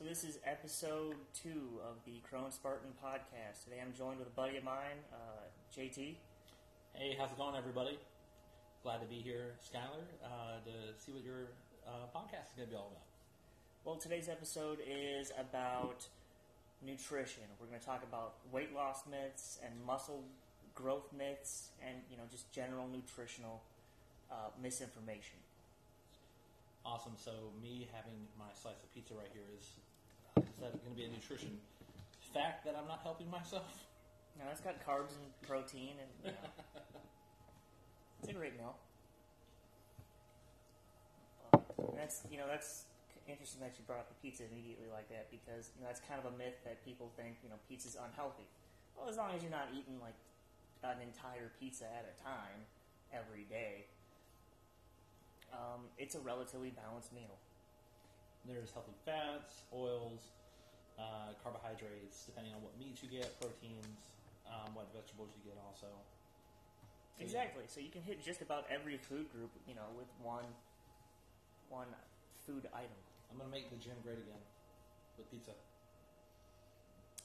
So this is episode two of the Crohn's Spartan podcast. Today I'm joined with a buddy of mine, uh, JT. Hey, how's it going, everybody? Glad to be here, Skylar, uh, to see what your uh, podcast is going to be all about. Well, today's episode is about nutrition. We're going to talk about weight loss myths and muscle growth myths, and you know just general nutritional uh, misinformation. Awesome. So, me having my slice of pizza right here is that going to be a nutrition fact that I'm not helping myself? Now it's got carbs and protein, and you know, it's a great meal. That's you know that's interesting that you brought up the pizza immediately like that because you know that's kind of a myth that people think you know pizza's unhealthy. Well, as long as you're not eating like an entire pizza at a time every day, um, it's a relatively balanced meal. There's healthy fats, oils, uh, carbohydrates, depending on what meats you get, proteins, um, what vegetables you get also. So, Exactly. So you can hit just about every food group, you know, with one one food item. I'm to make the gym great again with pizza.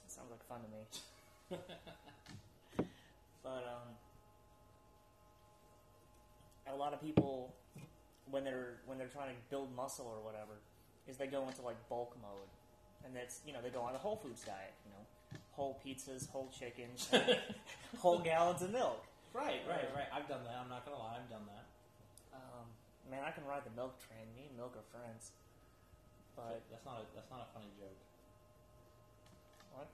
That sounds like fun to me. but um, a lot of people, when they're when they're trying to build muscle or whatever, is they go into like bulk mode, and that's you know they go on a whole foods diet, you know, whole pizzas, whole chickens, whole gallons of milk. Right, right, right. I've done that. I'm not going to lie. I've done that. Um, man, I can ride the milk train. Me and milk are friends. But that's not a, that's not a funny joke. what?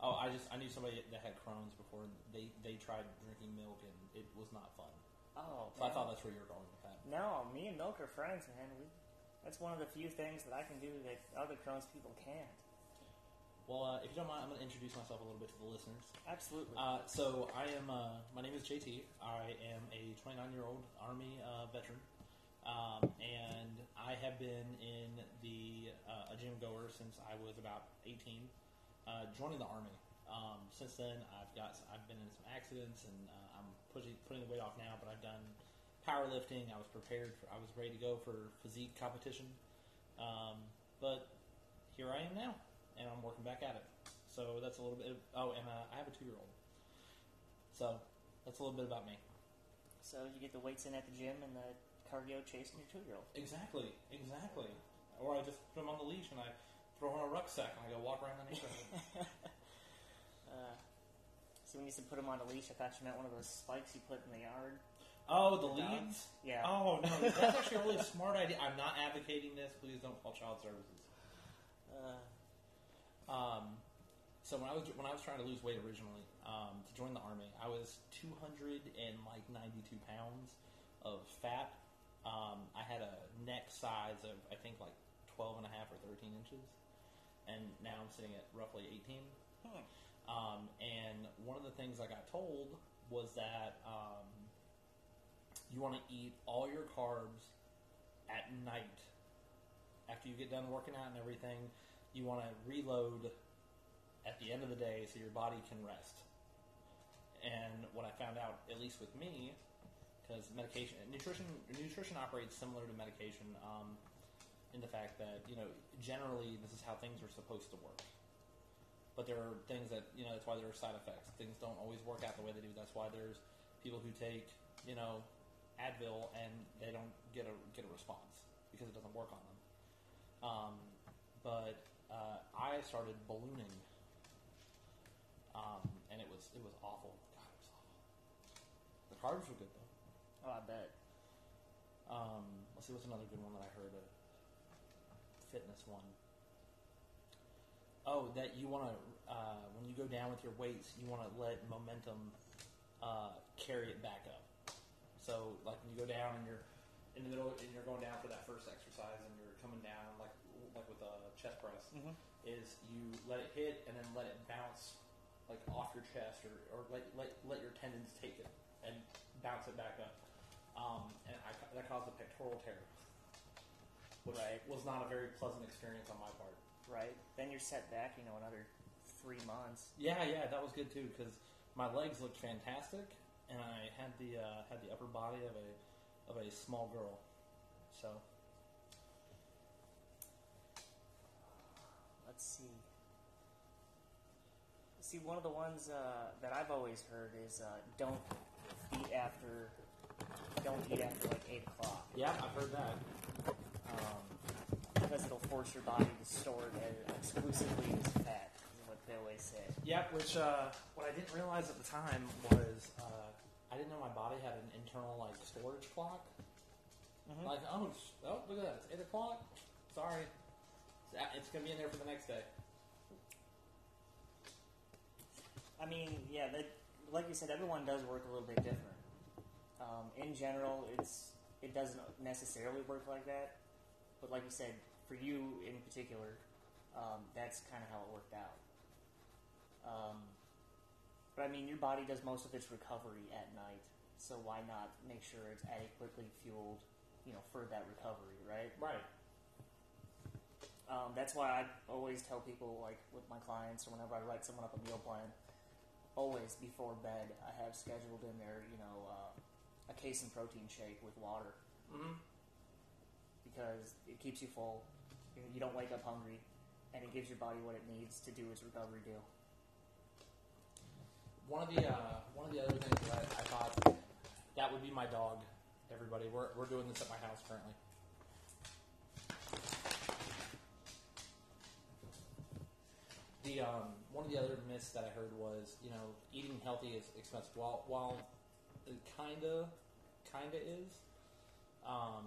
Oh, I just I knew somebody that had Crohn's before. and They they tried drinking milk and it was not fun. Oh, So I thought that's where you were going with that. No, me and Milk are friends, man. We, that's one of the few things that I can do that other Crohn's people can't. Well, uh, if you don't mind, I'm going to introduce myself a little bit to the listeners. Absolutely. Uh, so I am. Uh, my name is JT. I am a 29 year old Army uh, veteran, um, and I have been in the uh, a gym goer since I was about 18. Uh, joining the Army. Um, since then, I've got I've been in some accidents, and uh, I'm pushing putting the weight off now. But I've done powerlifting. I was prepared. For, I was ready to go for physique competition. Um, but here I am now, and I'm working back at it. So that's a little bit. Of, oh, and uh, I have a two year old. So that's a little bit about me. so you get the weights in at the gym and the cardio chasing your two-year-old. Exactly, exactly. Or I just put him on the leash and I throw him a rucksack and I go walk around the neighborhood. Uh, so when you said put him on a leash, I thought you meant one of those spikes you put in the yard. Oh, the leads. Yeah. Oh no, that's actually a really smart idea. I'm not advocating this. Please don't call child services. Uh, Um, so when I was when I was trying to lose weight originally um, to join the army, I was 200 and like 92 pounds of fat. Um, I had a neck size of I think like 12 and a half or 13 inches, and now I'm sitting at roughly 18. hmm. Um, and one of the things I got told was that um, you want to eat all your carbs at night after you get done working out and everything. You want to reload at the end of the day so your body can rest. And what I found out, at least with me, because medication, nutrition, nutrition operates similar to medication um, in the fact that you know generally this is how things are supposed to work but there are things that you know that's why there are side effects. Things don't always work out the way they do. That's why there's people who take you know Advil and they don't get a get a response because it doesn't work on them. Um, but uh, I started ballooning, um, and it was it was awful. God, it was awful. The carbs were good though. Oh, I bet. Um, let's see what's another good one that I heard. A fitness one. Oh, that you want to uh, when you go down with your weights, you want to let momentum uh, carry it back up. So, like when you go down and you're in the middle and you're going down for that first exercise and you're coming down, like like with a chest press, Mhm. is you let it hit and then let it bounce like off your chest or, or let, let let your tendons take it and bounce it back up. Um, and I, that caused a pectoral tear, which Right. was not a very pleasant experience on my part. Right. Then you're set back, you know, another three months. Yeah, yeah, that was good too because my legs looked fantastic, and I had the uh, had the upper body of a of a small girl. So let's see. See, one of the ones uh, that I've always heard is uh, don't eat after don't eat after like eight o'clock. Yeah, I've heard that. Um, because it'll force your body to store it exclusively as fat. Is what they always say. Yep, which uh, what I didn't realize at the time was uh, I didn't know my body had an internal like storage clock. Mhm. Like, oh, sh- oh, look at that, it's eight o'clock. Sorry, it's, a- it's gonna be in there for the next day. I mean, yeah, that, like you said, everyone does work a little bit different. Um, in general, it's it doesn't necessarily work like that, but like you said, for you in particular, um, that's kind of how it worked out. Um, but I mean, your body does most of its recovery at night, so why not make sure it's adequately fueled, you know, for that recovery, right? Right. Um, that's why I always tell people, like with my clients or whenever I write someone up a meal plan, always before bed, I have scheduled in there, you know, uh, a casein protein shake with water Mm-hmm. because it keeps you full. You you don't wake up hungry, and it gives your body what it needs to do its recovery deal. One of the uh, one of the other things that I thought that would be my dog. Everybody, we're we're doing this at my house currently. The um, one of the other myths that I heard was you know eating healthy is expensive. While while it kinda kinda is, um,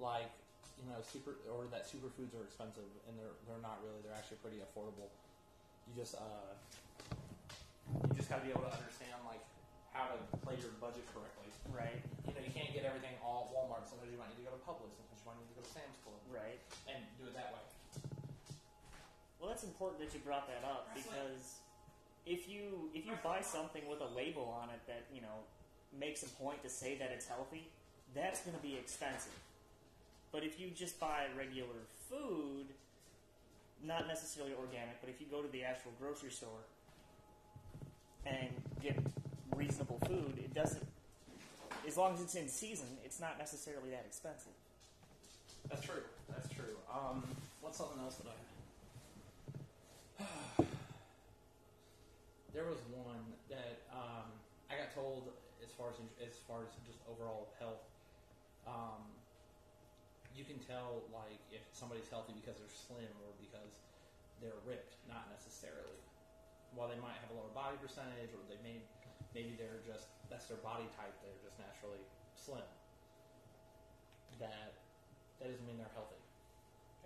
like you know super or that superfoods are expensive and they're they're not really. They're actually pretty affordable. You just uh, you just got to be able to understand like how to play your budget correctly. Right, You know, you can't get everything all at Walmart. Sometimes you might need to go to Publix. Sometimes you might need to go to Sam's Club right. and do it that way. Well, that's important that you brought that up because if you if you buy something with a label on it that you know makes a point to say that it's healthy, that's going to be expensive. But if you just buy regular food, not necessarily organic, but if you go to the actual grocery store and get reasonable food, it doesn't. As long as it's in season, it's not necessarily that expensive. That's true. That's true. Um, what's something else that I? there was one that um, I got told as far as as far as just overall health. Um, you can tell like if somebody's healthy because they're slim or because they're ripped, not necessarily. While they might have a lower body percentage, or they may maybe they're just that's their body type, they're just naturally slim. That that doesn't mean they're healthy.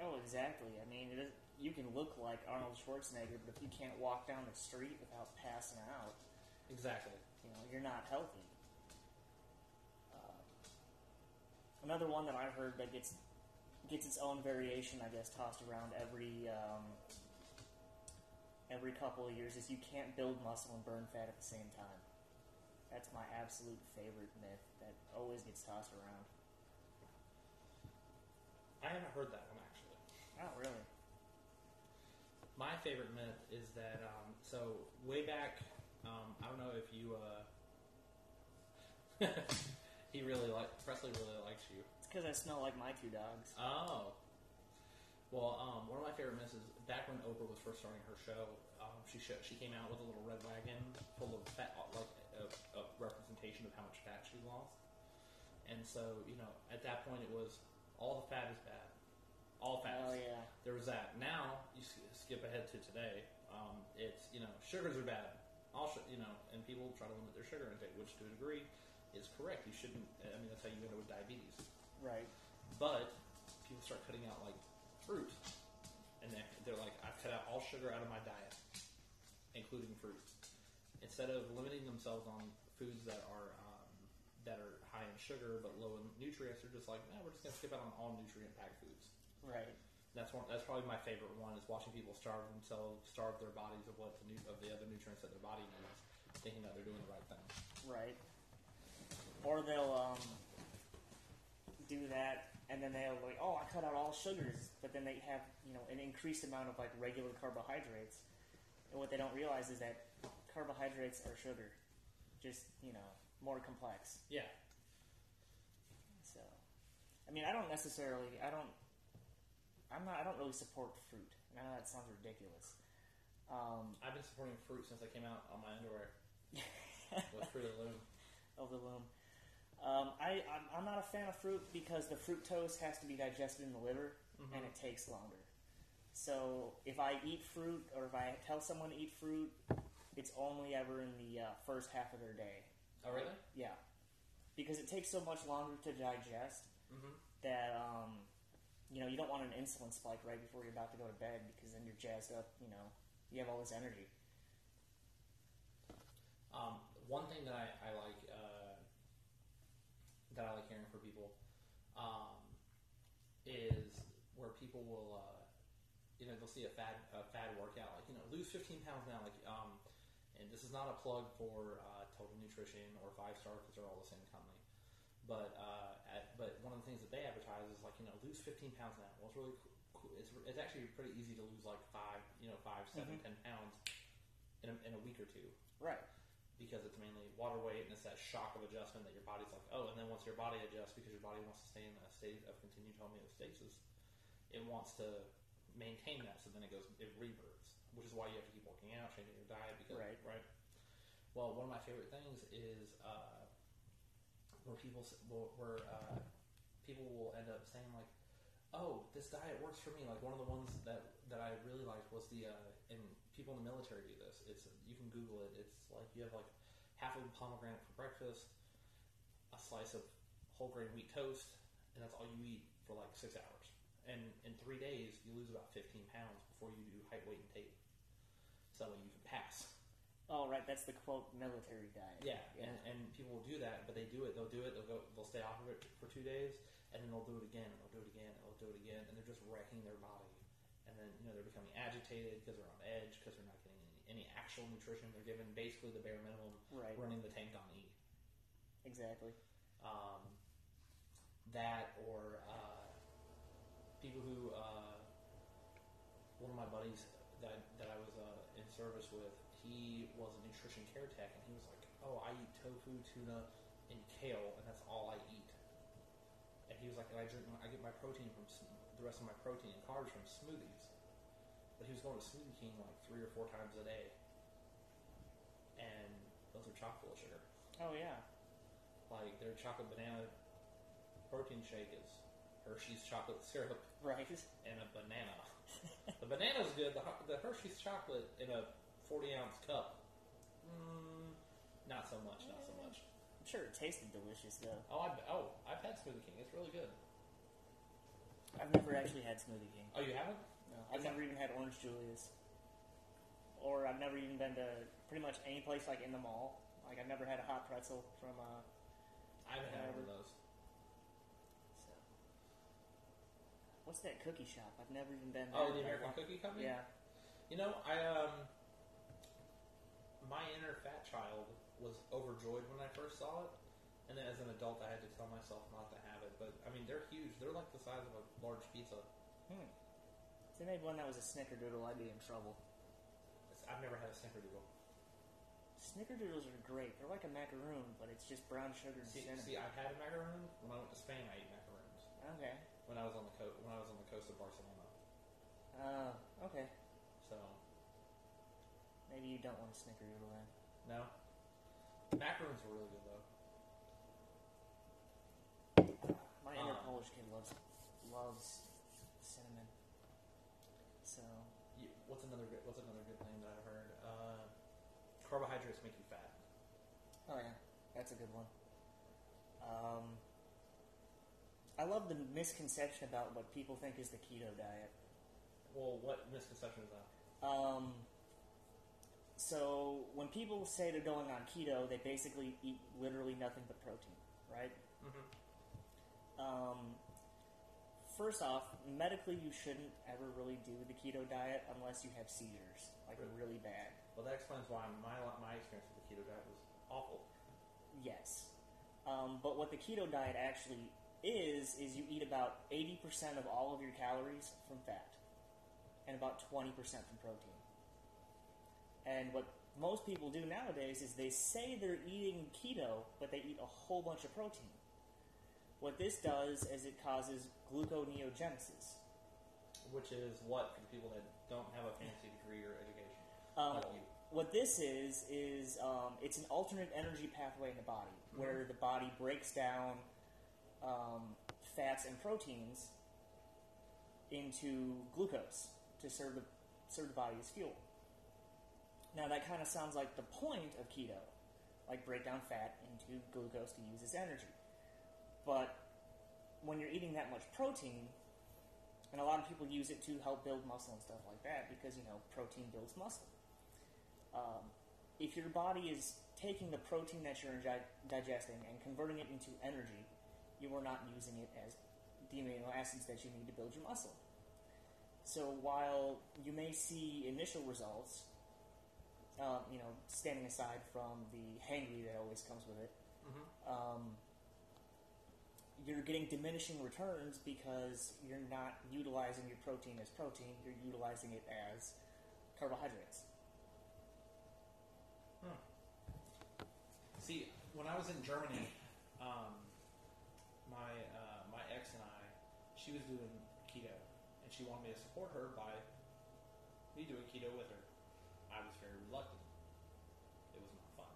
Oh, exactly. I mean, it is, you can look like Arnold Schwarzenegger, but if you can't walk down the street without passing out, Exactly. you know, you're not healthy. Uh, another one that I've heard that gets gets its own variation, I guess, tossed around every um, every couple of years is you can't build muscle and burn fat at the same time. That's my absolute favorite myth that always gets tossed around. I haven't heard that one actually. Not really. My favorite myth is that um, so way back. Um, I don't know if you. Uh, he really like Presley really likes you. It's because I smell like my two dogs. Oh. Well, um, one of my favorite myths is back when Oprah was first starting her show. Um, she show, she came out with a little red wagon full of fat, like a, a representation of how much fat she lost. And so, you know, at that point, it was all the fat is bad. All fat. Oh yeah. There was that. Now you sk- skip ahead to today. Um, it's you know sugars are bad. All sh- you know, and people try to limit their sugar intake, which to a degree is correct. You shouldn't. I mean, that's how you end up with diabetes. Right. But people start cutting out like fruit, and they're, they're like, I've cut out all sugar out of my diet, including fruit. Instead of limiting themselves on foods that are um, that are high in sugar but low in nutrients, they're just like, nah, we're just gonna skip out on all nutrient packed foods. Right. That's one. That's probably my favorite one is watching people starve themselves, starve their bodies of what the nu- of the other nutrients that their body needs, thinking that they're doing the right thing. Right. Or they'll um, do that, and then they'll like, oh, I cut out all sugars, but then they have you know an increased amount of like regular carbohydrates, and what they don't realize is that carbohydrates are sugar, just you know more complex. Yeah. So, I mean, I don't necessarily, I don't, I'm not, I don't really support fruit. And I know that sounds ridiculous. Um, I've been supporting fruit since I came out on my underwear with Fruit of the Loom. of the loom. Um, I, I'm, I'm not a fan of fruit because the fructose has to be digested in the liver and it takes longer. So if I eat fruit or if I tell someone to eat fruit, it's only ever in the uh, first half of their day. Oh, really? Yeah, because it takes so much longer to digest Mm-hmm. that um, you know you don't want an insulin spike right before you're about to go to bed because then you're jazzed up. You know, you have all this energy. Um, one thing that I, I like that I like hearing for people um, is where people will, uh, you know, they'll see a fad a fad workout like you know lose 15 pounds now, like um, and this is not a plug for uh, Total Nutrition or Five Star because they're all the same company. But uh, at, but one of the things that they advertise is like you know lose 15 pounds now. Well, it's really cool. It's, it's actually pretty easy to lose like five, you know, five, seven, Mhm. ten pounds in a, in a week or two Right. Because it's mainly water weight and it's that shock of adjustment that your body's like, oh, and then once your body adjusts because your body wants to stay in a state of continued homeostasis, it wants to maintain that, so then it goes, it reverts, which is why you have to keep working out, changing your diet, because Right. right. Well, one of my favorite things is uh, where people where where, uh, people will end up saying like, oh, this diet works for me. Like one of the ones that that I really liked was the uh, and people in the military do this. It's you can Google it. It's like you have like half of a pomegranate for breakfast, a slice of whole grain wheat toast, and that's all you eat for like six hours. And in three days, you lose about 15 pounds before you do height, weight, and tape. So that you can pass. Oh, right. That's the quote military diet. Yeah, Yeah. And, and people will do that, but they do it. They'll do it. They'll go. They'll stay off of it for two days, and then they'll do it again, and they'll do it again, and they'll do it again, and they're just wrecking their body. And you know they're becoming agitated because they're on edge because they're not getting any, any actual nutrition. They're given basically the bare minimum, Right. running the tank on E. Exactly. Um, that or uh, people who uh, one of my buddies that that I was uh, in service with, he was a nutrition care tech, and he was like, "Oh, I eat tofu, tuna, and kale, and that's all I eat." And he was like, "And I drink, I get my protein from the rest of my protein and carbs from smoothies." But he was going to Smoothie King like three or four times a day, and those are chock full of sugar. Oh yeah. Like their chocolate banana protein shake is Hershey's chocolate syrup Right. and a banana. the banana's good. The, the Hershey's chocolate in a 40 ounce cup, mm, not so much. Not so much. I'm sure it tasted delicious though. Oh, I, oh, I've had Smoothie King. It's really good. I've never actually had Smoothie King. Oh, you haven't? No, I've never even had Orange Julius. Or I've never even been to pretty much any place like in the mall. Like I've never had a hot pretzel from uh I haven't had one of those. so. What's that cookie shop? I've never even been there. Oh, the American Cookie Company. Yeah. You know, I um, my inner fat child was overjoyed when I first saw it, and then as an adult, I had to tell myself not to have it. But I mean, they're huge. They're like the size of a large pizza. Hmm. If they made one that was a snickerdoodle, I'd be in trouble. It's, I've never had a snickerdoodle. Snickerdoodles are great. They're like a macaroon, but it's just brown sugar and See, cinnamon. see, I've had a macaroon when I went to Spain. I ate macaroons Okay. when I was on the coast. When I was on the coast of Barcelona. Uh, okay. So Maybe you don't want a snickerdoodle then. no, macaroons were really good though. My inner Um, Polish kid loves loves. So You, what's another good? What's another good thing that I've heard? Uh, carbohydrates make you fat. Oh yeah, that's a good one. Um, I love the misconception about what people think is the keto diet. Well, what misconception is that? Um, so when people say they're going on keto, they basically eat literally nothing but protein, right? Mm-hmm. Um, first off, medically, you shouldn't ever really do the keto diet unless you have seizures, like Right. really bad. Well, that explains why my my experience with the keto diet was awful. Yes. Um, but what the keto diet actually is, is you eat about 80% of all of your calories from fat and about 20% from protein. And what most people do nowadays is they say they're eating keto, but they eat a whole bunch of protein. What this does is it causes gluconeogenesis. Which is what for the people that don't have a fancy degree or education. Um, like you. what this is is um, it's an alternate energy pathway in the body where the body breaks down um, fats and proteins into glucose to serve the serve the body as fuel. Now that kind of sounds like the point of keto, like break down fat into glucose to use as energy. But when you're eating that much protein, and a lot of people use it to help build muscle and stuff like that because you know protein builds muscle. Um, if your body is taking the protein that you're digesting and converting it into energy, you are not using it as the amino acids that you need to build your muscle. So while you may see initial results, um, you know, standing aside from the hangry that always comes with it, um, you're getting diminishing returns because you're not utilizing your protein as protein, you're utilizing it as carbohydrates. See, when I was in Germany, um, my uh, my ex and I, she was doing keto, and she wanted me to support her by me doing keto with her. I was very reluctant. It was not fun.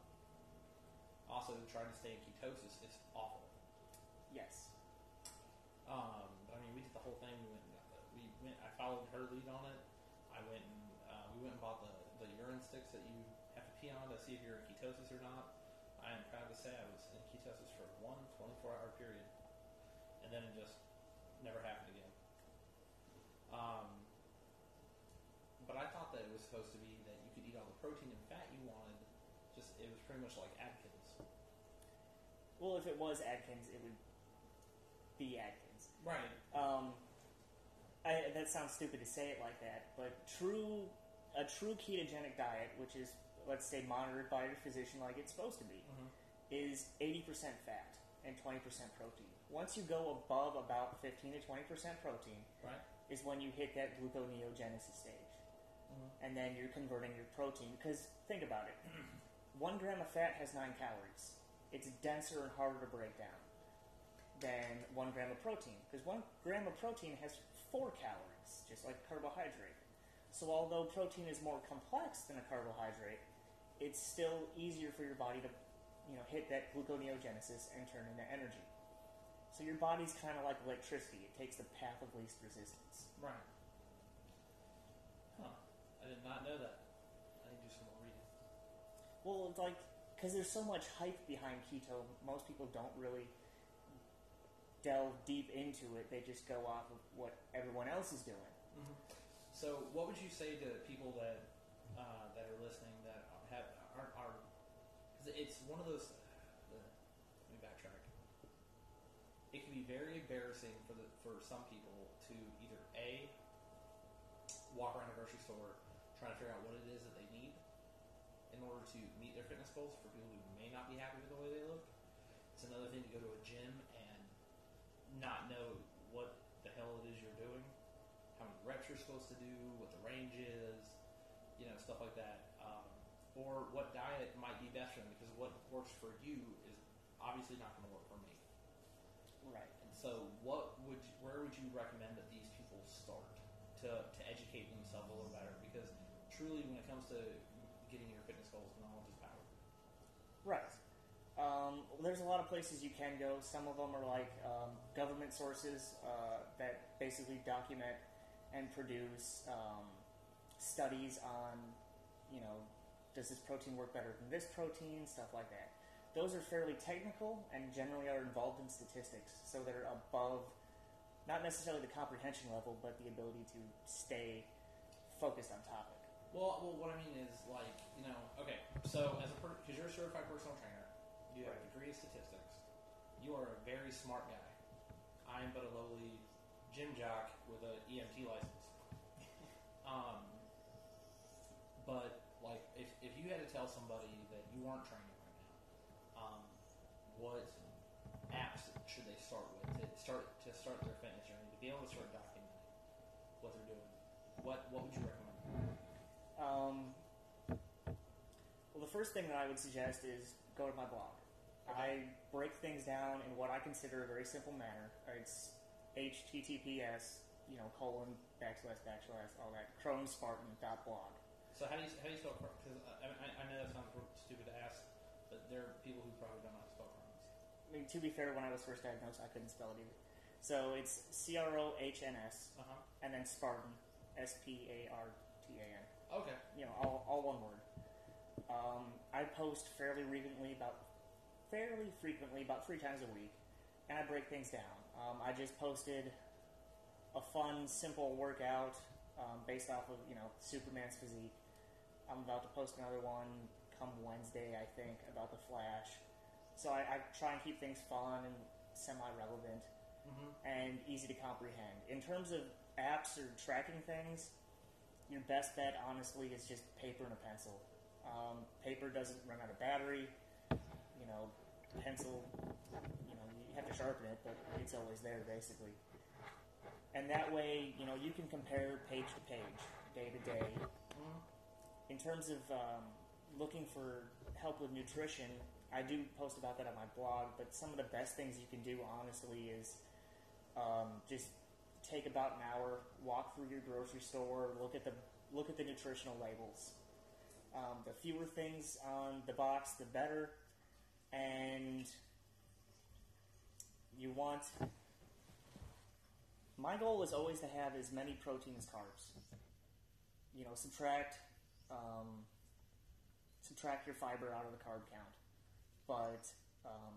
Also, trying to stay in ketosis is awful. Yes. Um, but I mean, we did the whole thing. We went. We went. I followed her lead on it. I went and uh, we went and bought the the urine sticks that you have to pee on to see if you're in ketosis or not. I am proud to say I was in ketosis for one 24 hour period, and then it just never happened again. Um, but I thought that it was supposed to be that you could eat all the protein and fat you wanted. Just it was pretty much like Atkins. Well, if it was Atkins, it would be Atkins. Right. Um, I, that sounds stupid to say it like that, but true, a true ketogenic diet, which is let's say monitored by your physician like it's supposed to be, Mhm. is 80% fat and 20% protein. Once you go above about 15 to 20% protein, Right. is when you hit that gluconeogenesis stage. Mhm. And then you're converting your protein. Because think about it one gram of fat has nine calories. It's denser and harder to break down than one gram of protein. Because one gram of protein has four calories, just like carbohydrate. So although protein is more complex than a carbohydrate, it's still easier for your body to you know, hit that gluconeogenesis and turn into energy. So your body's kind of like electricity. It takes the path of least resistance. Right. Huh. I did not know that. I need to do some more reading. Well, it's like because there's so much hype behind keto, most people don't really delve deep into it. They just go off of what everyone else is doing. So, what would you say to people that uh, that are listening that have aren't are? Cause it's one of those. Uh, let me backtrack. It can be very embarrassing for the for some people to either a walk around a grocery store trying to figure out what it is that they need in order to meet their fitness goals. For people who may not be happy with the way they look, it's another thing to go to a gym not know what the hell it is you're doing how many reps you're supposed to do, what the range is, you know, stuff like that. Um, or what diet might be best for them because what works for you is obviously not going to work for me. Right. And so, what would you, where would you recommend that these people start to, to educate themselves a little better? Because truly, when it comes to getting your fitness goals, knowledge is power. Right. Um, there's a lot of places you can go. Some of them are like um, government sources uh, that basically document and produce um, studies on, you know, does this protein work better than this protein, stuff like that. Those are fairly technical and generally are involved in statistics, so they're above not necessarily the comprehension level, but the ability to stay focused on topic. Well, well, what I mean is like you know, okay. So as a because you're a certified personal trainer, you have a degree of statistics. You are a very smart guy. I am but a lowly gym jock with an EMT license. um, but like, if if you had to tell somebody that you aren't training right now, um, what apps should they start with to start to start their fitness journey to be able to start documenting what they're doing? What what would you recommend? Um, well, the first thing that I would suggest is go to my blog. I break things down in what I consider a very simple manner. It's HTTPS, you know, colon, backslash, backslash, all that, crohnsspartan.blog. So how do you how do you spell Crohn's? Because I, I, I know that sounds stupid to ask, but there are people who probably don't know how to spell Crohn's. I mean, to be fair, when I was first diagnosed, I couldn't spell it either. So it's C R O H N S, Uh huh. and then Spartan, S P A R T A N. Okay. You know, all, all one word. Um, I post fairly frequently, about fairly frequently, about three times a week, and I break things down. Um, I just posted a fun, simple workout um, based off of you know Superman's physique. I'm about to post another one come Wednesday, I think, about the Flash. So I, I try and keep things fun and semi-relevant Mm-hmm. and easy to comprehend. In terms of apps or tracking things, your best bet, honestly, is just paper and a pencil. Um, paper doesn't run out of battery. You know, pencil, you know, you have to sharpen it, but it's always there, basically. And that way, you know, you can compare page to page, day to day. Mm-hmm. In terms of um, looking for help with nutrition, I do post about that on my blog, but some of the best things you can do, honestly, is um, just take about an hour, walk through your grocery store, look at the look at the nutritional labels. Um, the fewer things on the box, the better, and you want. My goal is always to have as many protein as carbs. You know, subtract um, subtract your fiber out of the carb count, but um,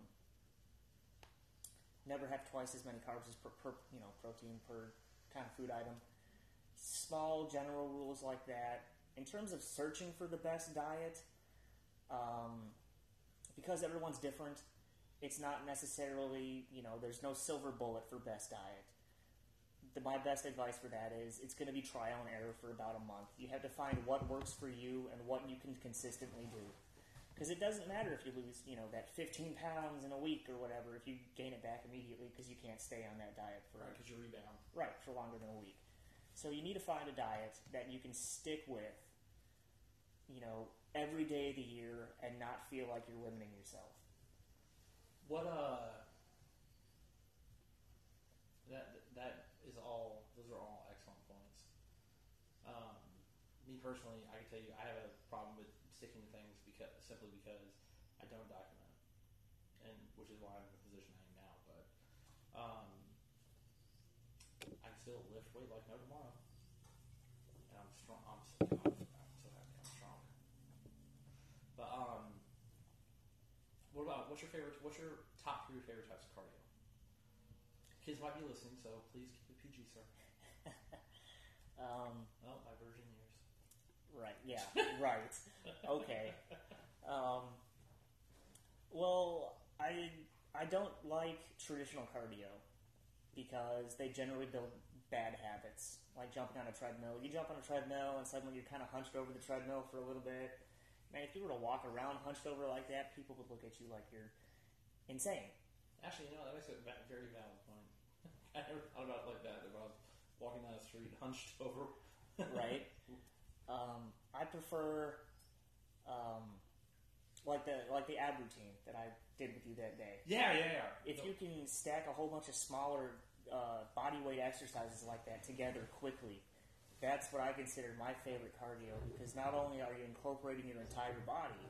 never have twice as many carbs as per, per you know protein per kind of food item. Small general rules like that. In terms of searching for the best diet, um, because everyone's different, it's not necessarily you know there's no silver bullet for best diet. The, my best advice for that is it's going to be trial and error for about a month. You have to find what works for you and what you can consistently do. Because it doesn't matter if you lose, you know, that 15 pounds in a week or whatever, if you gain it back immediately because you can't stay on that diet for Right, because you rebound. right for longer than a week. So you need to find a diet that you can stick with, you know, every day of the year and not feel like you're limiting yourself. What uh that that is all those are all excellent points. Um, me personally, I can tell you I have a problem with sticking to things because simply because I don't document, and which is why I'm in the position I am now. But um, I can still lift weight like no tomorrow, and I'm strong. I'm so happy I'm strong. But um, what about what's your favorite? What's your top three favorite types of cardio? Kids might be listening, so please keep it PG, sir. Um, Oh, my virgin years. Right. Yeah. right. Okay. Um, well, I I don't like traditional cardio because they generally build bad habits, like jumping on a treadmill. You jump on a treadmill and suddenly you're kind of hunched over the treadmill for a little bit. Man, if you were to walk around hunched over like that, people would look at you like you're insane. Actually, you know, that makes a very valid point. I never thought about it like that. If I was walking down the street hunched over. right? um, I prefer um, like the like the ab routine that I did with you that day. Yeah, yeah, yeah. If you can stack a whole bunch of smaller uh, body weight exercises like that together quickly, that's what I consider my favorite cardio because not only are you incorporating your entire body,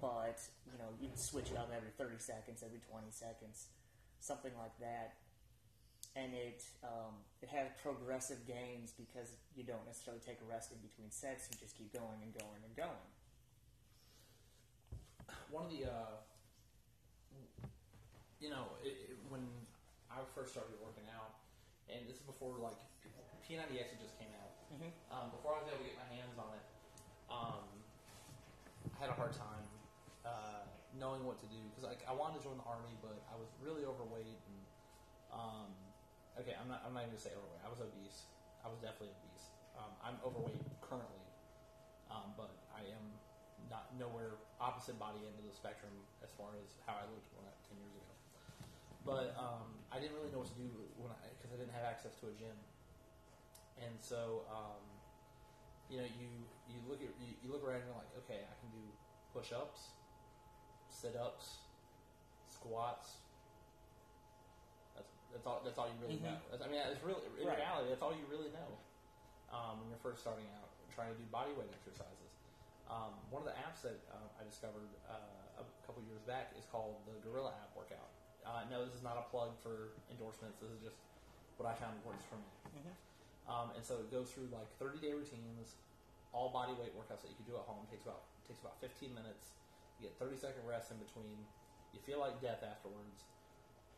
but you know you switch it up every 30 seconds, every 20 seconds, something like that. And it um, it has progressive gains because you don't necessarily take a rest in between sets. You just keep going and going and going. one of the, uh, you know, it, it, when I first started working out, and this is before like P90X just came out. Mhm. Um, before I was able to get my hands on it, um, I had a hard time uh, knowing what to do because like, I wanted to join the army, but I was really overweight and um, okay, I'm not. I'm not even gonna say overweight. I was obese. I was definitely obese. Um, I'm overweight currently, um, but I am not nowhere opposite body end of the spectrum as far as how I looked when I, ten years ago. But um, I didn't really know what to do when I because I didn't have access to a gym, and so um, you know you you look at you, you look around and you're like, okay, I can do push ups, sit ups, squats. That's that's all that's all you really Mhm. know. That's, I mean, it's really in Right. reality that's all you really know um, when you're first starting out trying to do body weight exercises. Um, one of the apps that uh, I discovered uh, a couple years back is called the Gorilla App Workout. Uh, no, this is not a plug for endorsements. This is just what I found works for me. Mhm. Um, and so it goes through like 30 day routines, all body weight workouts that you can do at home. takes about takes about 15 minutes. You get 30 second rest in between. You feel like death afterwards,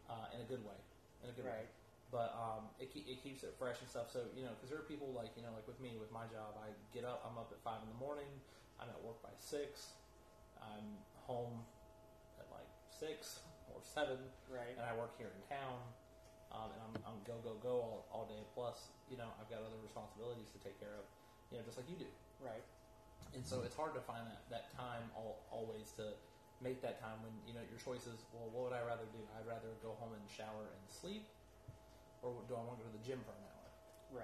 uh, in a good way. In a good way but um, it, it keeps it fresh and stuff. So you know, because there are people like you know, like with me with my job, I get up, I'm up at five in the morning, I'm at work by six, I'm home at like six seven, Right. and I work here in town, um, and I'm, I'm go go go all, all day. Plus, you know, I've got other responsibilities to take care of, you know, just like you do. Right. And so it's hard to find that, that time all, always to make that time when you know your choice is well what would I rather do? I'd rather go home and shower and sleep or do I want to go to the gym for an hour?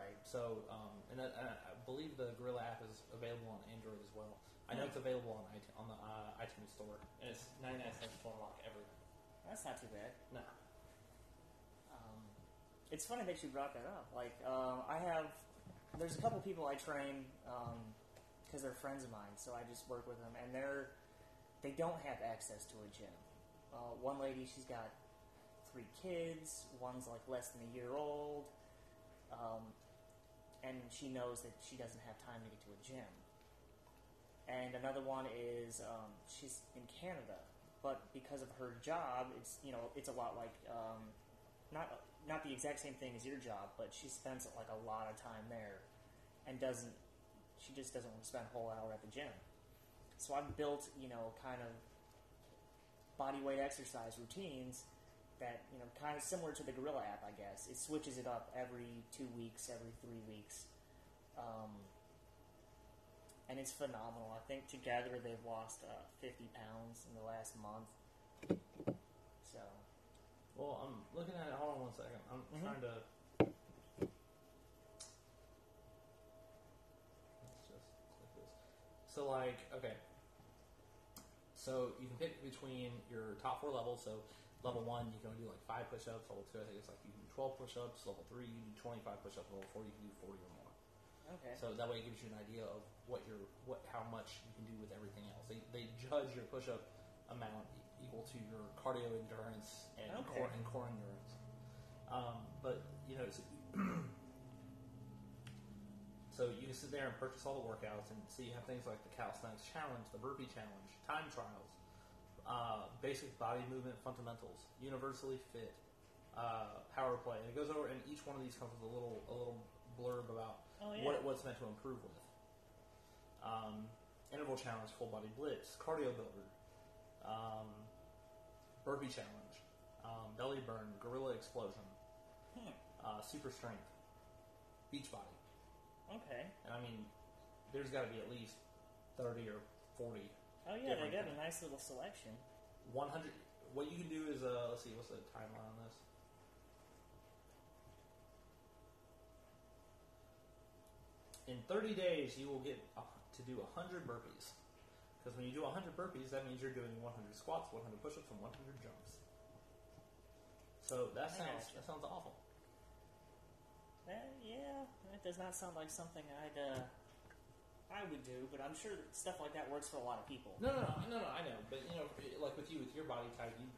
Right. So um, and, I, and I believe the Gorilla app is available on Android as well. I know it's available on iTunes, on the uh, iTunes store and it's 99 cents to unlock everything. That's not too bad. No. Um, it's funny that you brought that up. Like, uh, I have, there's a couple people I train because they're friends of mine, so I just work with them, and they're they don't have access to a gym. Uh, one lady, she's got three kids. One's like less than a year old, um, and she knows that she doesn't have time to get to a gym. And another one is um, she's in Canada, but because of her job, it's you know it's a lot like um, not not the exact same thing as your job, but she spends like a lot of time there, and doesn't she just doesn't want to spend a whole hour at the gym. So I've built you know kind of body weight exercise routines that you know kind of similar to the Gorilla app, I guess. It switches it up every two weeks, every three weeks. Um, and it's phenomenal. I think together they've lost uh, 50 pounds in the last month. So, Well, I'm looking at it. Hold on one second. I'm Mhm. trying to. Let's just click this. So, like, okay. So you can pick between your top four levels. So, level one, you can only do like five push-ups. Level two, I think it's like you can do 12 push-ups. Level three, you do 25 push-ups. Level four, you can do 40 or more. Okay. So that way it gives you an idea of what your what how much you can do with everything else. They, they judge your push up amount equal to your cardio endurance and Okay. core and core endurance. Um, but you know, so, so you can sit there and purchase all the workouts, and so you have things like the calisthenics challenge, the burpee challenge, time trials, uh, basic body movement fundamentals, universally fit, uh, power play, and it goes over. And each one of these comes with a little a little blurb about Oh, yeah. what what it's meant to improve with. Um, interval challenge, full body blitz, cardio builder, um, burpee challenge, um, belly burn, gorilla explosion, Hmm. uh, super strength, beach body. Okay. And I mean, there's got to be at least thirty or forty. Oh yeah, they got a nice little selection. One hundred. What you can do is uh, let's see, what's the timeline on this? In 30 days, you will get uh, to do 100 burpees. Because when you do 100 burpees, that means you're doing 100 squats, 100 push-ups, and 100 jumps. So that I sounds that sounds awful. That, yeah, that does not sound like something I'd uh, I would do, but I'm sure stuff like that works for a lot of people. No, no, no, no, no. I know, but you know, like with you, with your body type, you,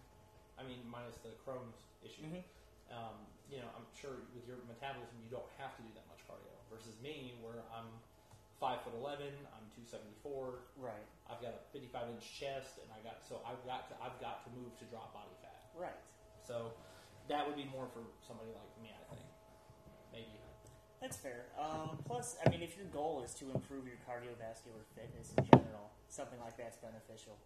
I mean, minus the Crohn's issue. Mhm. Um, you know, I'm sure with your metabolism, you don't have to do that much cardio. Versus me, where I'm five foot eleven, I'm two seventy four. Right. I've got a 55 inch chest, and I got so I've got to I've got to move to drop body fat. Right. So that would be more for somebody like me, I think. Maybe. That's fair. Um, plus, I mean, if your goal is to improve your cardiovascular fitness in general, something like that's beneficial.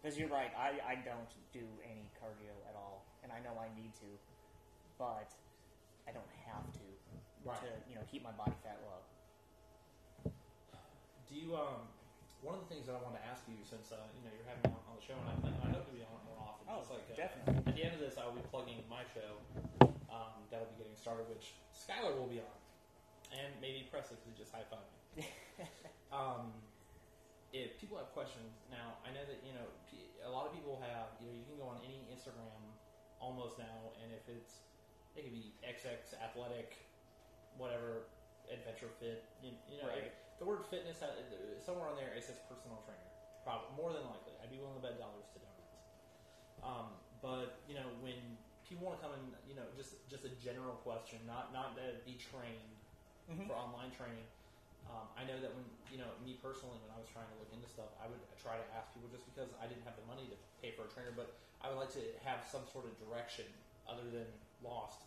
Because you're right, I, I don't do any cardio at all, and I know I need to, but I don't have to Right. to you know keep my body fat low. Do you um? One of the things that I wanted to ask you, since uh, you know you're having on, on the show, and I, plan, I hope to be on it more often. Oh, just like uh, definitely. At the end of this, I will be plugging my show um, that'll be getting started, which Skylar will be on, and maybe Presley because he just high fived me. um, if people have questions now, I know that you know a lot of people have. You know, you can go on any Instagram almost now, and if it's it could be XX athletic, whatever. Adventure Fit. You, you know, Right. the word fitness uh, somewhere on there it says personal trainer. Probably more than likely, I'd be willing to bet dollars to donuts. Um, but you know, when people want to come in, you know, just just a general question, not not to be trained Mhm. for online training. Um, I know that when you know me personally, when I was trying to look into stuff, I would try to ask people just because I didn't have the money to pay for a trainer, but I would like to have some sort of direction other than lost.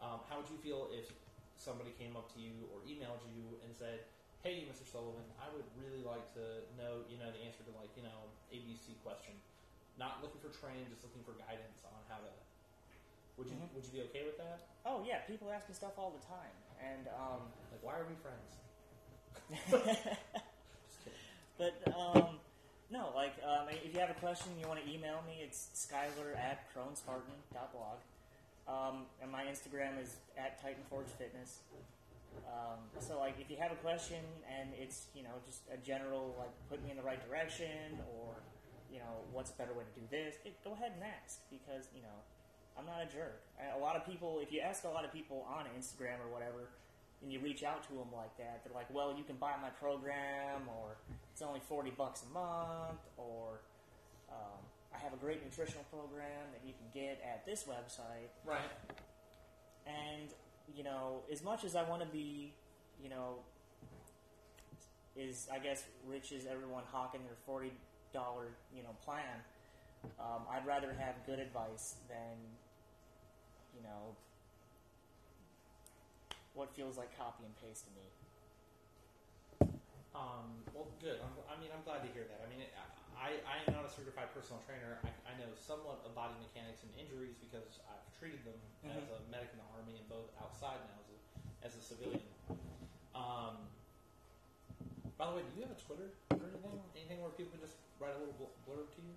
Um, how would you feel if somebody came up to you or emailed you and said, "Hey, Mr. Sullivan, I would really like to know, you know, the answer to like, you know, ABC question. Not looking for training, just looking for guidance on how to." Would you Mhm. Would you be okay with that? Oh yeah, people ask me stuff all the time, and um, Like, why are we friends? Just kidding. but um, no, like um, if you have a question, you want to email me. It's skyler at crohnsspartan.blog. Um, and my Instagram is at TitanForge Fitness. Um, so like if you have a question and it's you know just a general like put me in the right direction or you know what's a better way to do this, it, go ahead and ask because you know I'm not a jerk. A lot of people, if you ask a lot of people on Instagram or whatever, and you reach out to them like that, they're like, "Well, you can buy my program, or it's only forty bucks a month, or um, I have a great nutritional program that you can get at this website." Right. And you know, as much as I want to be, you know, is I guess rich as everyone hawking their forty dollar you know plan. Um, I'd rather have good advice than you know what feels like copy and paste to me. Um, well, good. I'm, I mean, I'm glad to hear that. I mean, it, I, I am not a certified personal trainer. I, I know somewhat of body mechanics and injuries because I've treated them as Mhm. a medic in the army and both outside now as a, as a civilian. Um, by the way, do you have a Twitter or anything? Anything where people can just write a little blurb to you?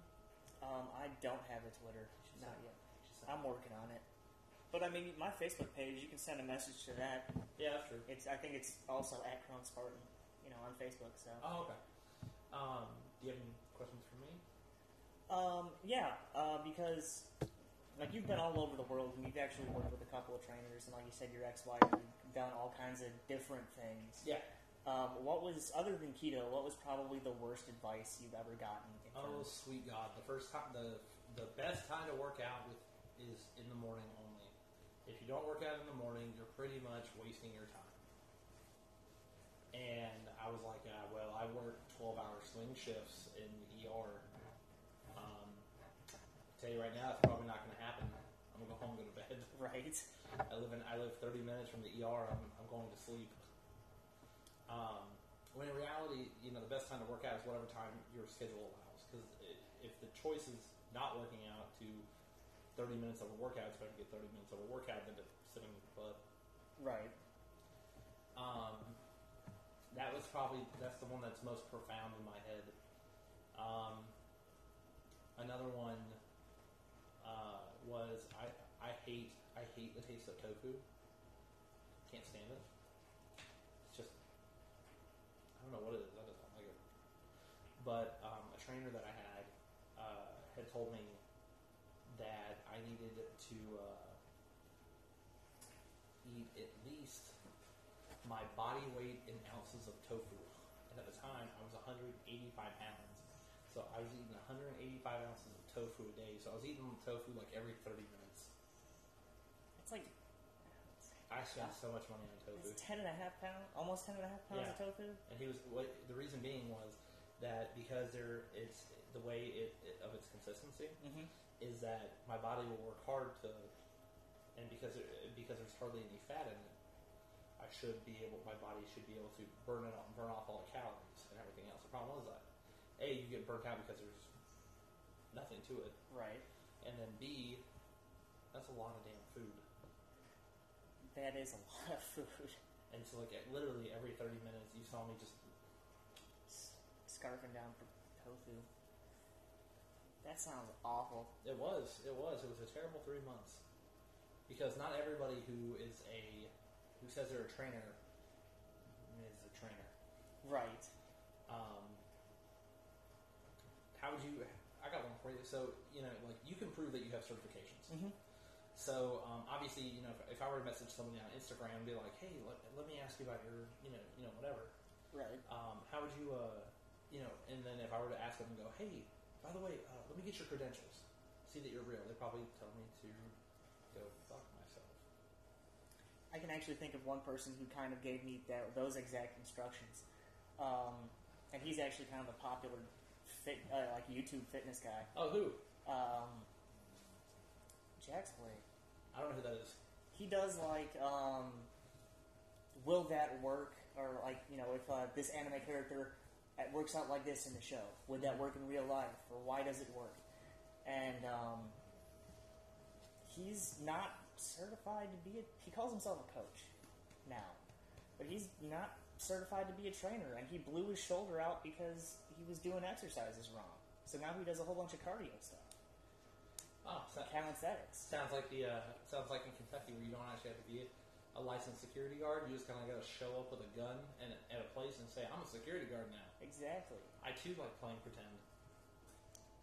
Um, I don't have a Twitter, not yet. I'm working on it. But I mean, my Facebook page, you can send a message to that. yeah, that's true. It's I think it's also at Crohn's Spartan, you know, on Facebook. So. Oh, okay. Um, do you have any questions for me? Um, yeah, uh, because like you've been all over the world and you've actually worked with a couple of trainers, and like you said, your ex-wife, you've done all kinds of different things. Yeah. Um, what was other than keto? What was probably the worst advice you've ever gotten? Oh, sweet God! The first time, the the best time to work out with is in the morning only. If you don't work out in the morning, you're pretty much wasting your time. And I was like, uh, well, I work 12-hour swing shifts in the ER. Um, tell you right now, it's probably not going to happen. I'm gonna go home, and go to bed. right. I live in I live 30 minutes from the ER. I'm, I'm going to sleep. Um, when in reality, you know, the best time to work out is whatever time your schedule allows. Because if the choice is not working out to 30 minutes of a workout, it's better to get 30 minutes of a workout than to sit in the butt. Right. Um, that was probably that's the one that's most profound in my head. Um, another one uh, was I I hate I hate the taste of tofu. Can't stand it. It's just I don't know what it is. I just don't like it. But um, a trainer that I had uh, had told me that I needed to uh, eat at least my body weight in ounces of tofu. And at the time, I was 185 pounds. So I was eating 185 ounces of tofu a day. So I was eating tofu like every 30 minutes. It's like I spent so much money on tofu. it's ten and a half pounds, almost ten and and a half pounds Yeah. of tofu. And he was what the reason being was that because there it's the way it, it of its consistency Mm-hmm. Is that my body will work hard to, and because it, because there's hardly any fat in it, I should be able, my body should be able to burn it, off, burn off all the calories and everything else. The problem was that a you get burnt out because there's nothing to it, Right. and then b that's a lot of damn food. That is a lot of food. And so like at literally every 30 minutes, you saw me just S- Scarfing down for tofu. That sounds awful. It was. It was. It was a terrible three months. Because not everybody who is a who says they're a trainer is a trainer. Right. Um, how would you? I got one for you. So you know, like you can prove that you have certifications. Mm-hmm. So um, obviously, you know, if, if I were to message somebody on Instagram, be like, "Hey, let, let me ask you about your, you know, you know, whatever." Right. Um, how would you, uh, you know, and then if I were to ask them and go, "Hey, by the way, uh, let me get your credentials, see that you're real," they probably tell me to go fuck myself. I can actually think of one person who kind of gave me that, those exact instructions, um, and he's actually kind of a popular fit, uh, like YouTube fitness guy. Oh, who? Um, Jaxblade. I don't know who that is. He does like, um, will that work? Or like, you know, if uh, this anime character uh, works out like this in the show, would that work in real life? Or why does it work? And um, he's not certified to be a. He calls himself a coach now, but he's not certified to be a trainer. And he blew his shoulder out because he was doing exercises wrong. So now he does a whole bunch of cardio stuff. Oh, so, Calisthenics. sounds like the uh, sounds like in Kentucky where you don't actually have to be a licensed security guard. You just kind of got to show up with a gun and at a place and say, "I'm a security guard now." Exactly. I too like playing pretend.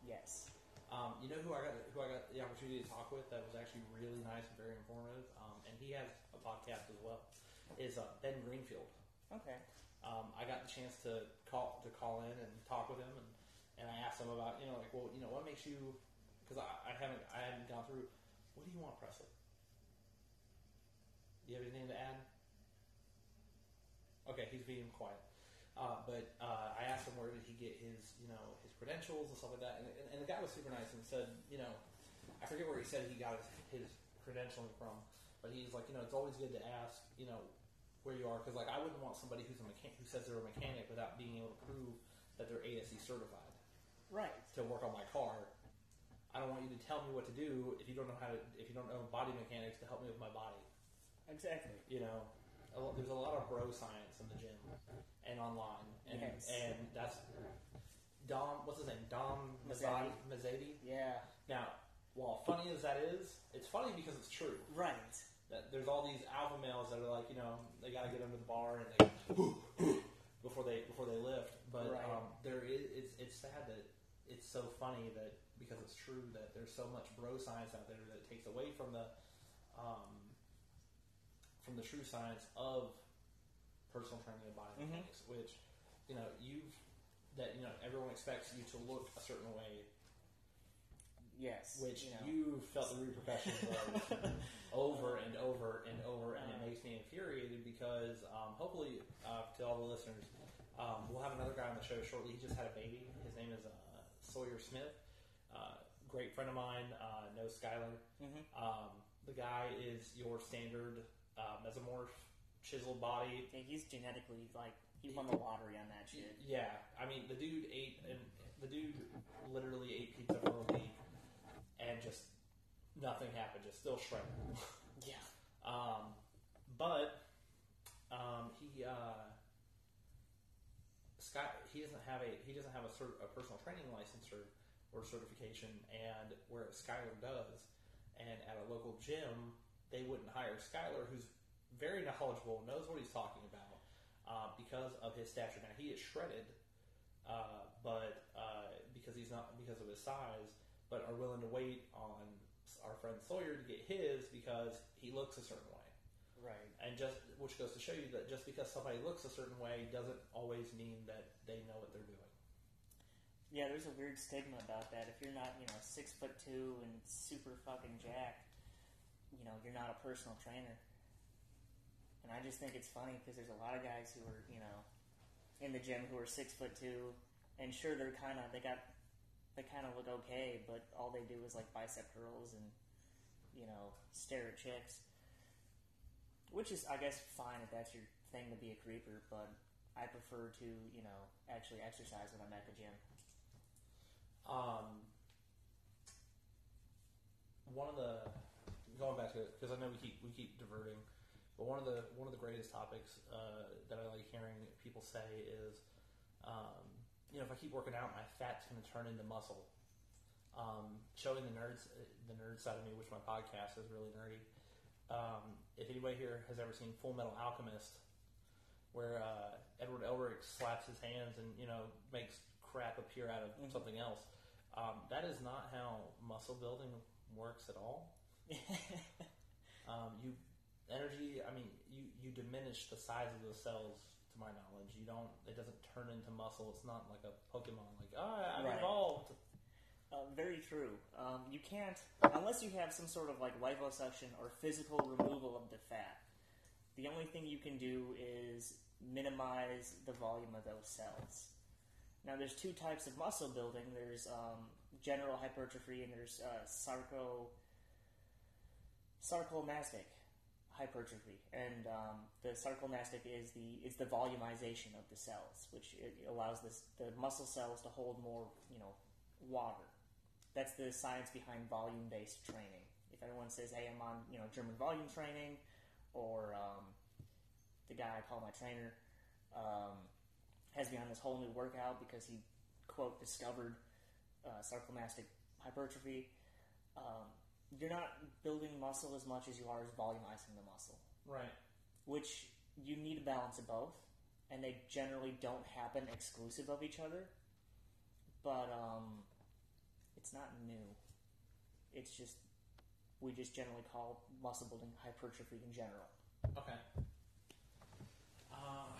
Yes. Um, you know who I got who I got the opportunity to talk with that was actually really nice and very informative, um, and he has a podcast as well. Is uh, Ben Greenfield. Okay. Um, I got the chance to call to call in and talk with him, and, and I asked him about you know like well you know what makes you because I, I haven't I haven't gone through what do you want Presley? Do you have anything to add? Okay, he's being quiet. Uh, but uh, I asked him where did he get his, you know, his credentials and stuff like that, and, and, and the guy was super nice and said, you know, I forget where he said he got his, his credentialing from, but he's like, you know, it's always good to ask, you know, where you are because like I wouldn't want somebody who's a mechan- who says they're a mechanic without being able to prove that they're ASE certified Right. to work on my car. I don't want you to tell me what to do if you don't know how to if you don't know body mechanics to help me with my body. Exactly. You know, a lo- there's a lot of bro science in the gym and online, and Yes. and that's Dom. What's his name? Dom Mazzetti. Mazzetti. Yeah. Now, while funny as that is, it's funny because it's true. Right. That there's all these alpha males that are like, you know, they got to get under the bar and they before they before they lift. But Right. um, there is it's it's sad that it's so funny that because it's true that there's so much bro science out there that takes away from the um, from the true science of personal training and Mm-hmm. biomechanics, which you know you've that you know everyone expects you to look a certain way, Yes. which you know. you felt the repercussions of over and over and over, and it makes me infuriated because um, hopefully, uh, to all the listeners, um, we'll have another guy on the show shortly. He just had a baby. His name is uh, Sawyer Smith. Uh, great friend of mine, uh, knows Skylar. Mhm. Um, the guy is your standard uh, mesomorph, chiseled body. Yeah, he's genetically like he won the lottery on that shit. Yeah, I mean the dude ate and the dude literally ate pizza for a week, and just nothing happened. Just still shredded. Yeah. Um, but um, he uh, Scott he doesn't have a he doesn't have a, cert, a personal training license or, or certification, and whereas Skyler does, and at a local gym they wouldn't hire Skylar, who's very knowledgeable, knows what he's talking about, uh, because of his stature. Now he is shredded, uh, but uh, because he's not because of his size, but are willing to wait on our friend Sawyer to get his because he looks a certain way. Right. And just which goes to show you that just because somebody looks a certain way doesn't always mean that they know what they're doing. Yeah, there's a weird stigma about that. If you're not, you know, six foot two and super fucking jacked, you know, you're not a personal trainer. And I just think it's funny because there's a lot of guys who are, you know, in the gym who are six foot two, and sure they're kind of they got they kind of look okay, but all they do is like bicep curls and you know stare at chicks, which is I guess fine if that's your thing to be a creeper, but I prefer to you know actually exercise when I'm at the gym. Um, one of the going back to it because I know we keep we keep diverting, but one of the one of the greatest topics uh, that I like hearing people say is, um, you know, if I keep working out, my fat's going to turn into muscle. Um, showing the nerds the nerd side of me, which my podcast is really nerdy. Um, if anybody here has ever seen Full Metal Alchemist, where uh, Edward Elric slaps his hands and you know makes crap appear out of Mhm. something else. Um, that is not how muscle building works at all. um, you energy. I mean, you you diminish the size of those cells. To my knowledge, you don't. It doesn't turn into muscle. It's not like a Pokemon. Like, oh, I Right. evolved. Uh, very true. Um, you can't, unless you have some sort of like liposuction or physical removal of the fat. The only thing you can do is minimize the volume of those cells. Now, there's two types of muscle building. There's um, general hypertrophy and there's uh, sarco sarcoplasmic hypertrophy. And um, the sarcoplasmic is the is the volumization of the cells, which allows this, the muscle cells to hold more, you know, water. That's the science behind volume-based training. If anyone says, "Hey, I'm on you know German volume training," or um, the guy I call my trainer um, has me on this whole new workout because he quote discovered uh, sarcoplasmic hypertrophy. Um, you're not building muscle as much as you are as volumizing the muscle, Right. which you need a balance of both, and they generally don't happen exclusive of each other. But um, it's not new. It's just we just generally call muscle building hypertrophy in general. Okay. Uh,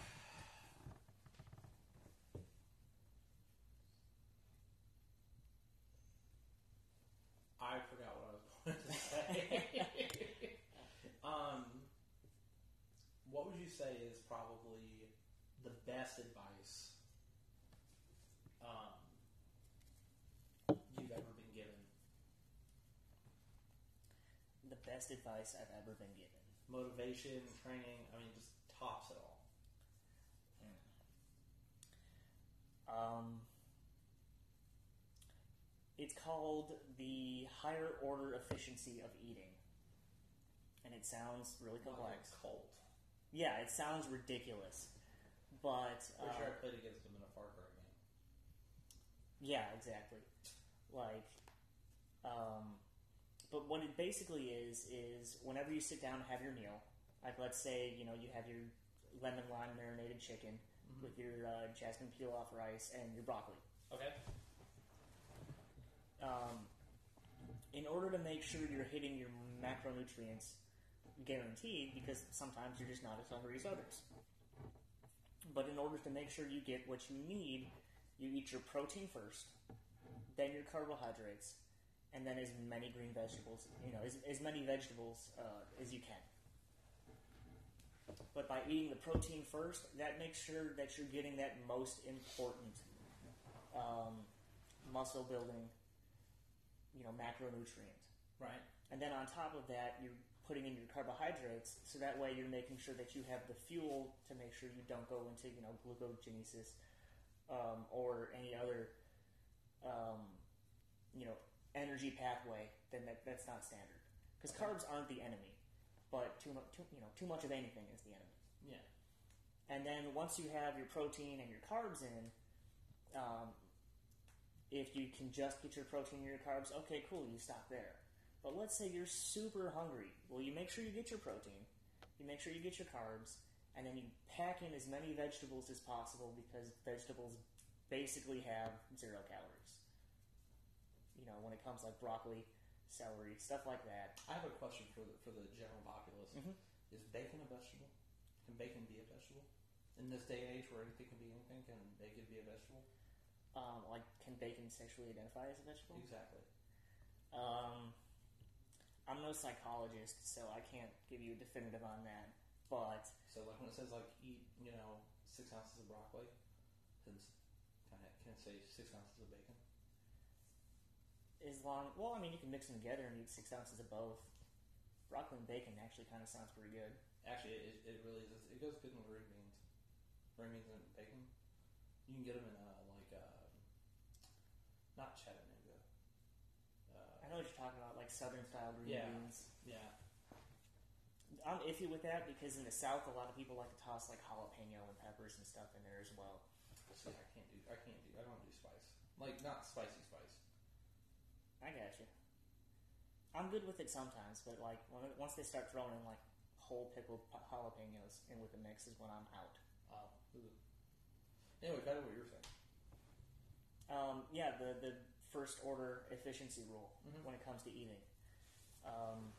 I forgot what I was going to say. um, what would you say is probably the best advice um, you've ever been given? The best advice I've ever been given. Motivation, training, I mean, just tops it all. Um, it's called the higher order efficiency of eating. And it sounds really complex. Like cult. Yeah, it sounds ridiculous. But Pretty uh, sure I played against him in a Far Cry game. yeah, exactly. Like, um, but what it basically is is whenever you sit down and have your meal, like let's say you know you have your lemon lime marinated chicken with your uh, jasmine peel off rice and your broccoli. Okay. um, in order to make sure you're hitting your macronutrients guaranteed, because sometimes you're just not as hungry as others. But in order to make sure you get what you need, you eat your protein first, then your carbohydrates, and then as many green vegetables, you know, as, as many vegetables uh, as you can. But by eating the protein first, that makes sure that you're getting that most important um, muscle building, you know, macronutrient. Right. And then on top of that, you're putting in your carbohydrates, so that way you're making sure that you have the fuel to make sure you don't go into, you know, glucogenesis um, or any other, um, you know, energy pathway. Then that, that's not standard because carbs aren't the enemy, but too, mu- too you know too much of anything is the enemy. Yeah. And then once you have your protein and your carbs in, um, if you can just get your protein and your carbs, okay, cool, you stop there. But let's say you're super hungry. Well, you make sure you get your protein, you make sure you get your carbs, and then you pack in as many vegetables as possible because vegetables basically have zero calories. You know, when it comes like broccoli, celery, stuff like that. I have a question for the for the general populace. Mhm. Is bacon a vegetable? Can bacon be a vegetable? In this day and age where anything can be anything, can bacon be a vegetable? Um, like, can bacon sexually identify as a vegetable? Exactly. Um, I'm no psychologist, so I can't give you a definitive on that. But So like when it says like eat, you know, six ounces of broccoli, can can it, can it say six ounces of bacon? as long, well, I mean, you can mix them together and eat six ounces of both. Broccoli and bacon actually kind of sounds pretty good. Actually, it, it really is. It goes good with ring beans. Ring beans and bacon. You can get them in uh, like uh, not Chattanooga. I know what you're talking about, like southern style green Yeah. beans. yeah. I'm iffy with that because in the south, a lot of people like to toss like jalapeno and peppers and stuff in there as well. See, I can't do. I can't do. I don't do spice. Like not spicy spice. I got you. I'm good with it sometimes, but like when, once they start throwing in like whole pickled pa- jalapenos in with the mix is when I'm out. Oh. Anyway, kind of what you were saying. Um, yeah, the the first order efficiency rule Mhm. when it comes to eating. Um,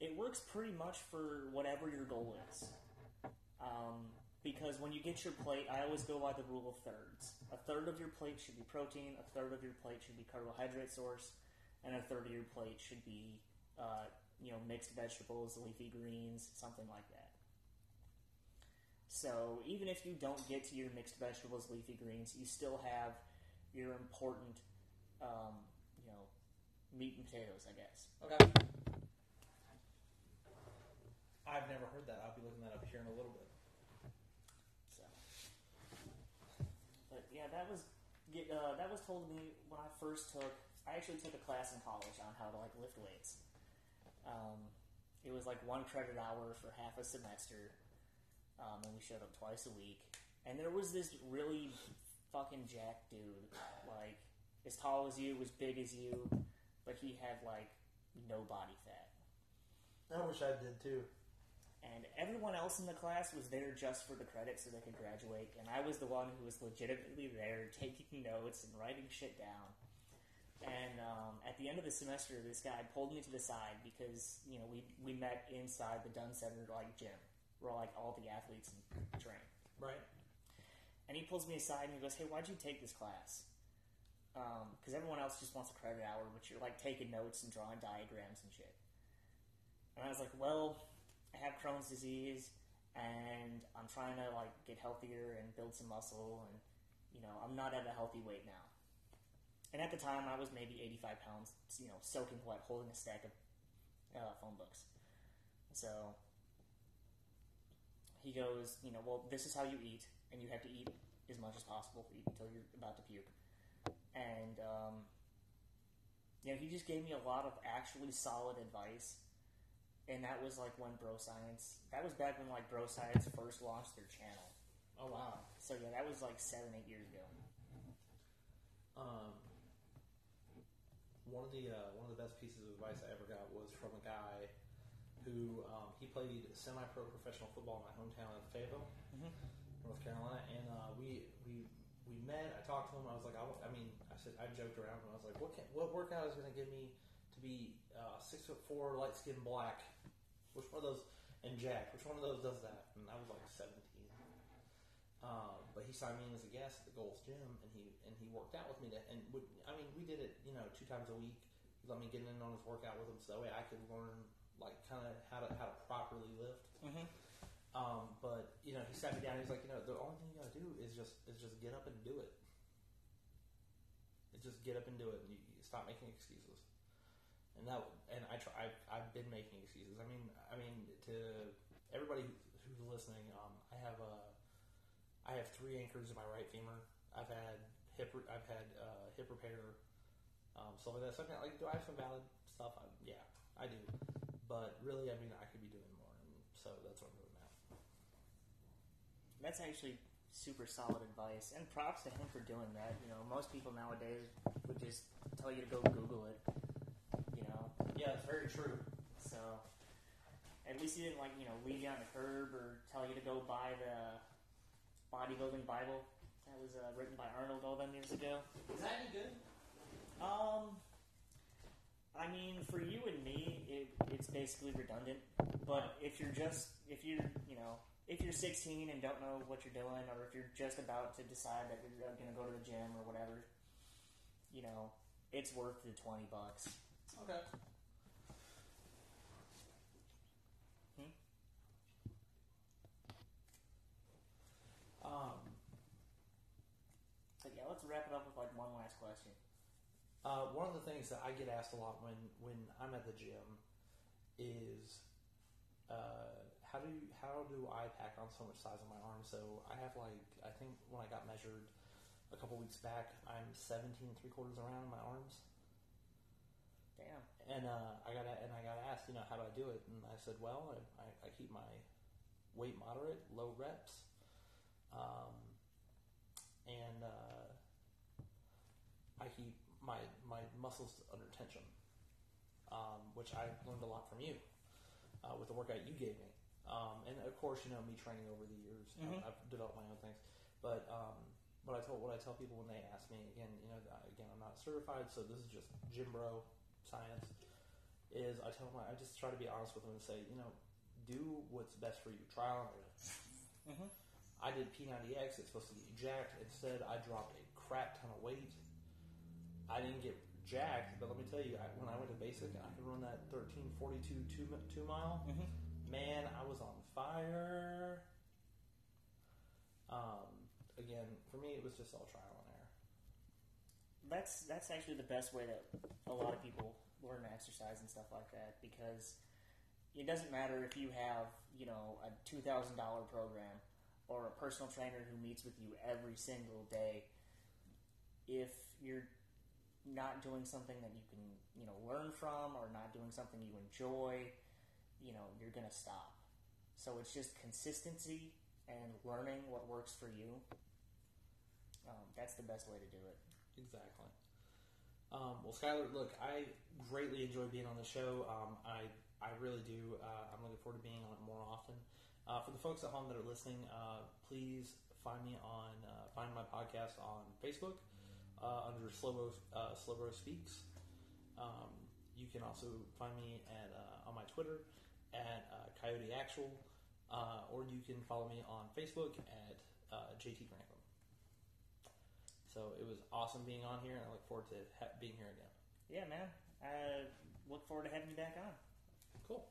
it works pretty much for whatever your goal is. Um, because when you get your plate, I always go by the rule of thirds. A third of your plate should be protein, a third of your plate should be carbohydrate source, and a third of your plate should be, uh, you know, mixed vegetables, leafy greens, something like that. So even if you don't get to your mixed vegetables, leafy greens, you still have your important, um, you know, meat and potatoes, I guess. Okay. I've never heard that. I'll be looking that up here in a little bit. So, but yeah, that was uh, that was told to me when I first took. I actually took a class in college on how to like lift weights. Um, it was like one credit hour for half a semester, um, and we showed up twice a week. And there was this really fucking jack dude, like as tall as you, as big as you, but he had like no body fat. I wish I did too. and everyone else in the class was there just for the credit so they could graduate and i was the one who was legitimately there taking notes and writing shit down and um, at the end of the semester this guy pulled me to the side because you know we, we met inside the dunn center like gym where like all the athletes train Right. And he pulls me aside and he goes hey why'd you take this class because everyone else just wants a credit hour but you're like taking notes and drawing diagrams and shit and i was like well I have Crohn's disease, and I'm trying to like get healthier and build some muscle, and you know I'm not at a healthy weight now. And at the time, I was maybe 85 pounds, you know, soaking wet, holding a stack of uh, phone books. So he goes, you know, well, this is how you eat, and you have to eat as much as possible, eat until you're about to puke. And um, you know, he just gave me a lot of actually solid advice and that was like when Bro Science. That was back when like Bro Science first launched their channel. Oh wow. So yeah, that was like seven, eight years ago. Um, one of the uh, one of the best pieces of advice I ever got was from a guy who um, he played semi-pro professional football in my hometown of Fayetteville, Mhm. North Carolina, and uh, we we we met. I talked to him. I was like, I, I mean, I said I joked around and I was like, what can, what workout is going to give me to be uh, six foot four, light skinned black? Which one of those? And Jack, which one of those does that? And I was like seventeen. Um, but he signed me in as a guest at the Gold's Gym, and he and he worked out with me. To, and would, I mean, we did it, you know, two times a week. He let me get in on his workout with him, so that way I could learn like kind of how to how to properly lift. Mm-hmm. Um, but you know, he sat me down. He's like, you know, the only thing you gotta do is just is just get up and do it. It's just get up and do it, and you, you stop making excuses. And that, and I try. I've, I've been making excuses. I mean, I mean, to everybody who's listening, um, I have a, I have three anchors in my right femur. I've had hip, I've had uh, hip repair, um, stuff like that. So I mean, like, do I have some valid stuff? I, yeah, I do. But really, I mean, I could be doing more, and so that's what I'm doing now. That's actually super solid advice, and props to him for doing that. You know, most people nowadays would just tell you to go Google it. You know, Yeah, it's very true. so at least he didn't like you know leave you on the curb or tell you to go buy the bodybuilding Bible that was uh, written by Arnold all them years ago. Is that any good? Um, I mean, for you and me, it, it's basically redundant. But if you're just, if you're, you know, if you're 16 and don't know what you're doing, or if you're just about to decide that you're going to go to the gym or whatever, you know, it's worth the 20 bucks. Okay. Hmm? Um, But yeah, let's wrap it up with like one last question. Uh, one of the things that I get asked a lot when, when I'm at the gym is uh, how do you, how do I pack on so much size on my arm? So I have like I think when I got measured a couple weeks back, I'm 17 and three quarters around my arms. Damn. And uh, I got and I got asked, you know, how do I do it? And I said, well, I, I, I keep my weight moderate, low reps, um, and uh, I keep my my muscles under tension, um, which I learned a lot from you uh, with the workout you gave me. Um, and of course, you know me training over the years, Mhm. I've, I've developed my own things. But um, what I told what I tell people when they ask me again, you know, I- again, I'm not certified, so this is just gym bro science is I tell them I just try to be honest with them and say, you know, do what's best for you. Trial and error. Mhm. I did P90X. It's supposed to get you jacked. Instead, I dropped a crap ton of weight. I didn't get jacked, but let me tell you, I, when I went to basic, I could run that 1342 two, two mile. Mhm. Man, I was on fire. Um, again, for me, it was just all trial and error. that's that's actually the best way that a lot of people learn to exercise and stuff like that because it doesn't matter if you have you know a two thousand dollar program or a personal trainer who meets with you every single day. If you're not doing something that you can you know learn from or not doing something you enjoy, you know you're gonna stop. So it's just consistency and learning what works for you. Um, that's the best way to do it. Exactly. Um, well, Skylar, look, I greatly enjoy being on the show. Um, I I really do. Uh, I'm looking forward to being on it more often. Uh, for the folks at home that are listening, uh, please find me on uh, find my podcast on Facebook uh, under Slow uh, Slow Speaks. Um, you can also find me at uh, on my Twitter at uh, Coyote Actual, uh, or you can follow me on Facebook at uh, JT Grantham. So it was awesome being on here, and I look forward to ha- being here again. Yeah, man. I look forward to having you back on. Cool.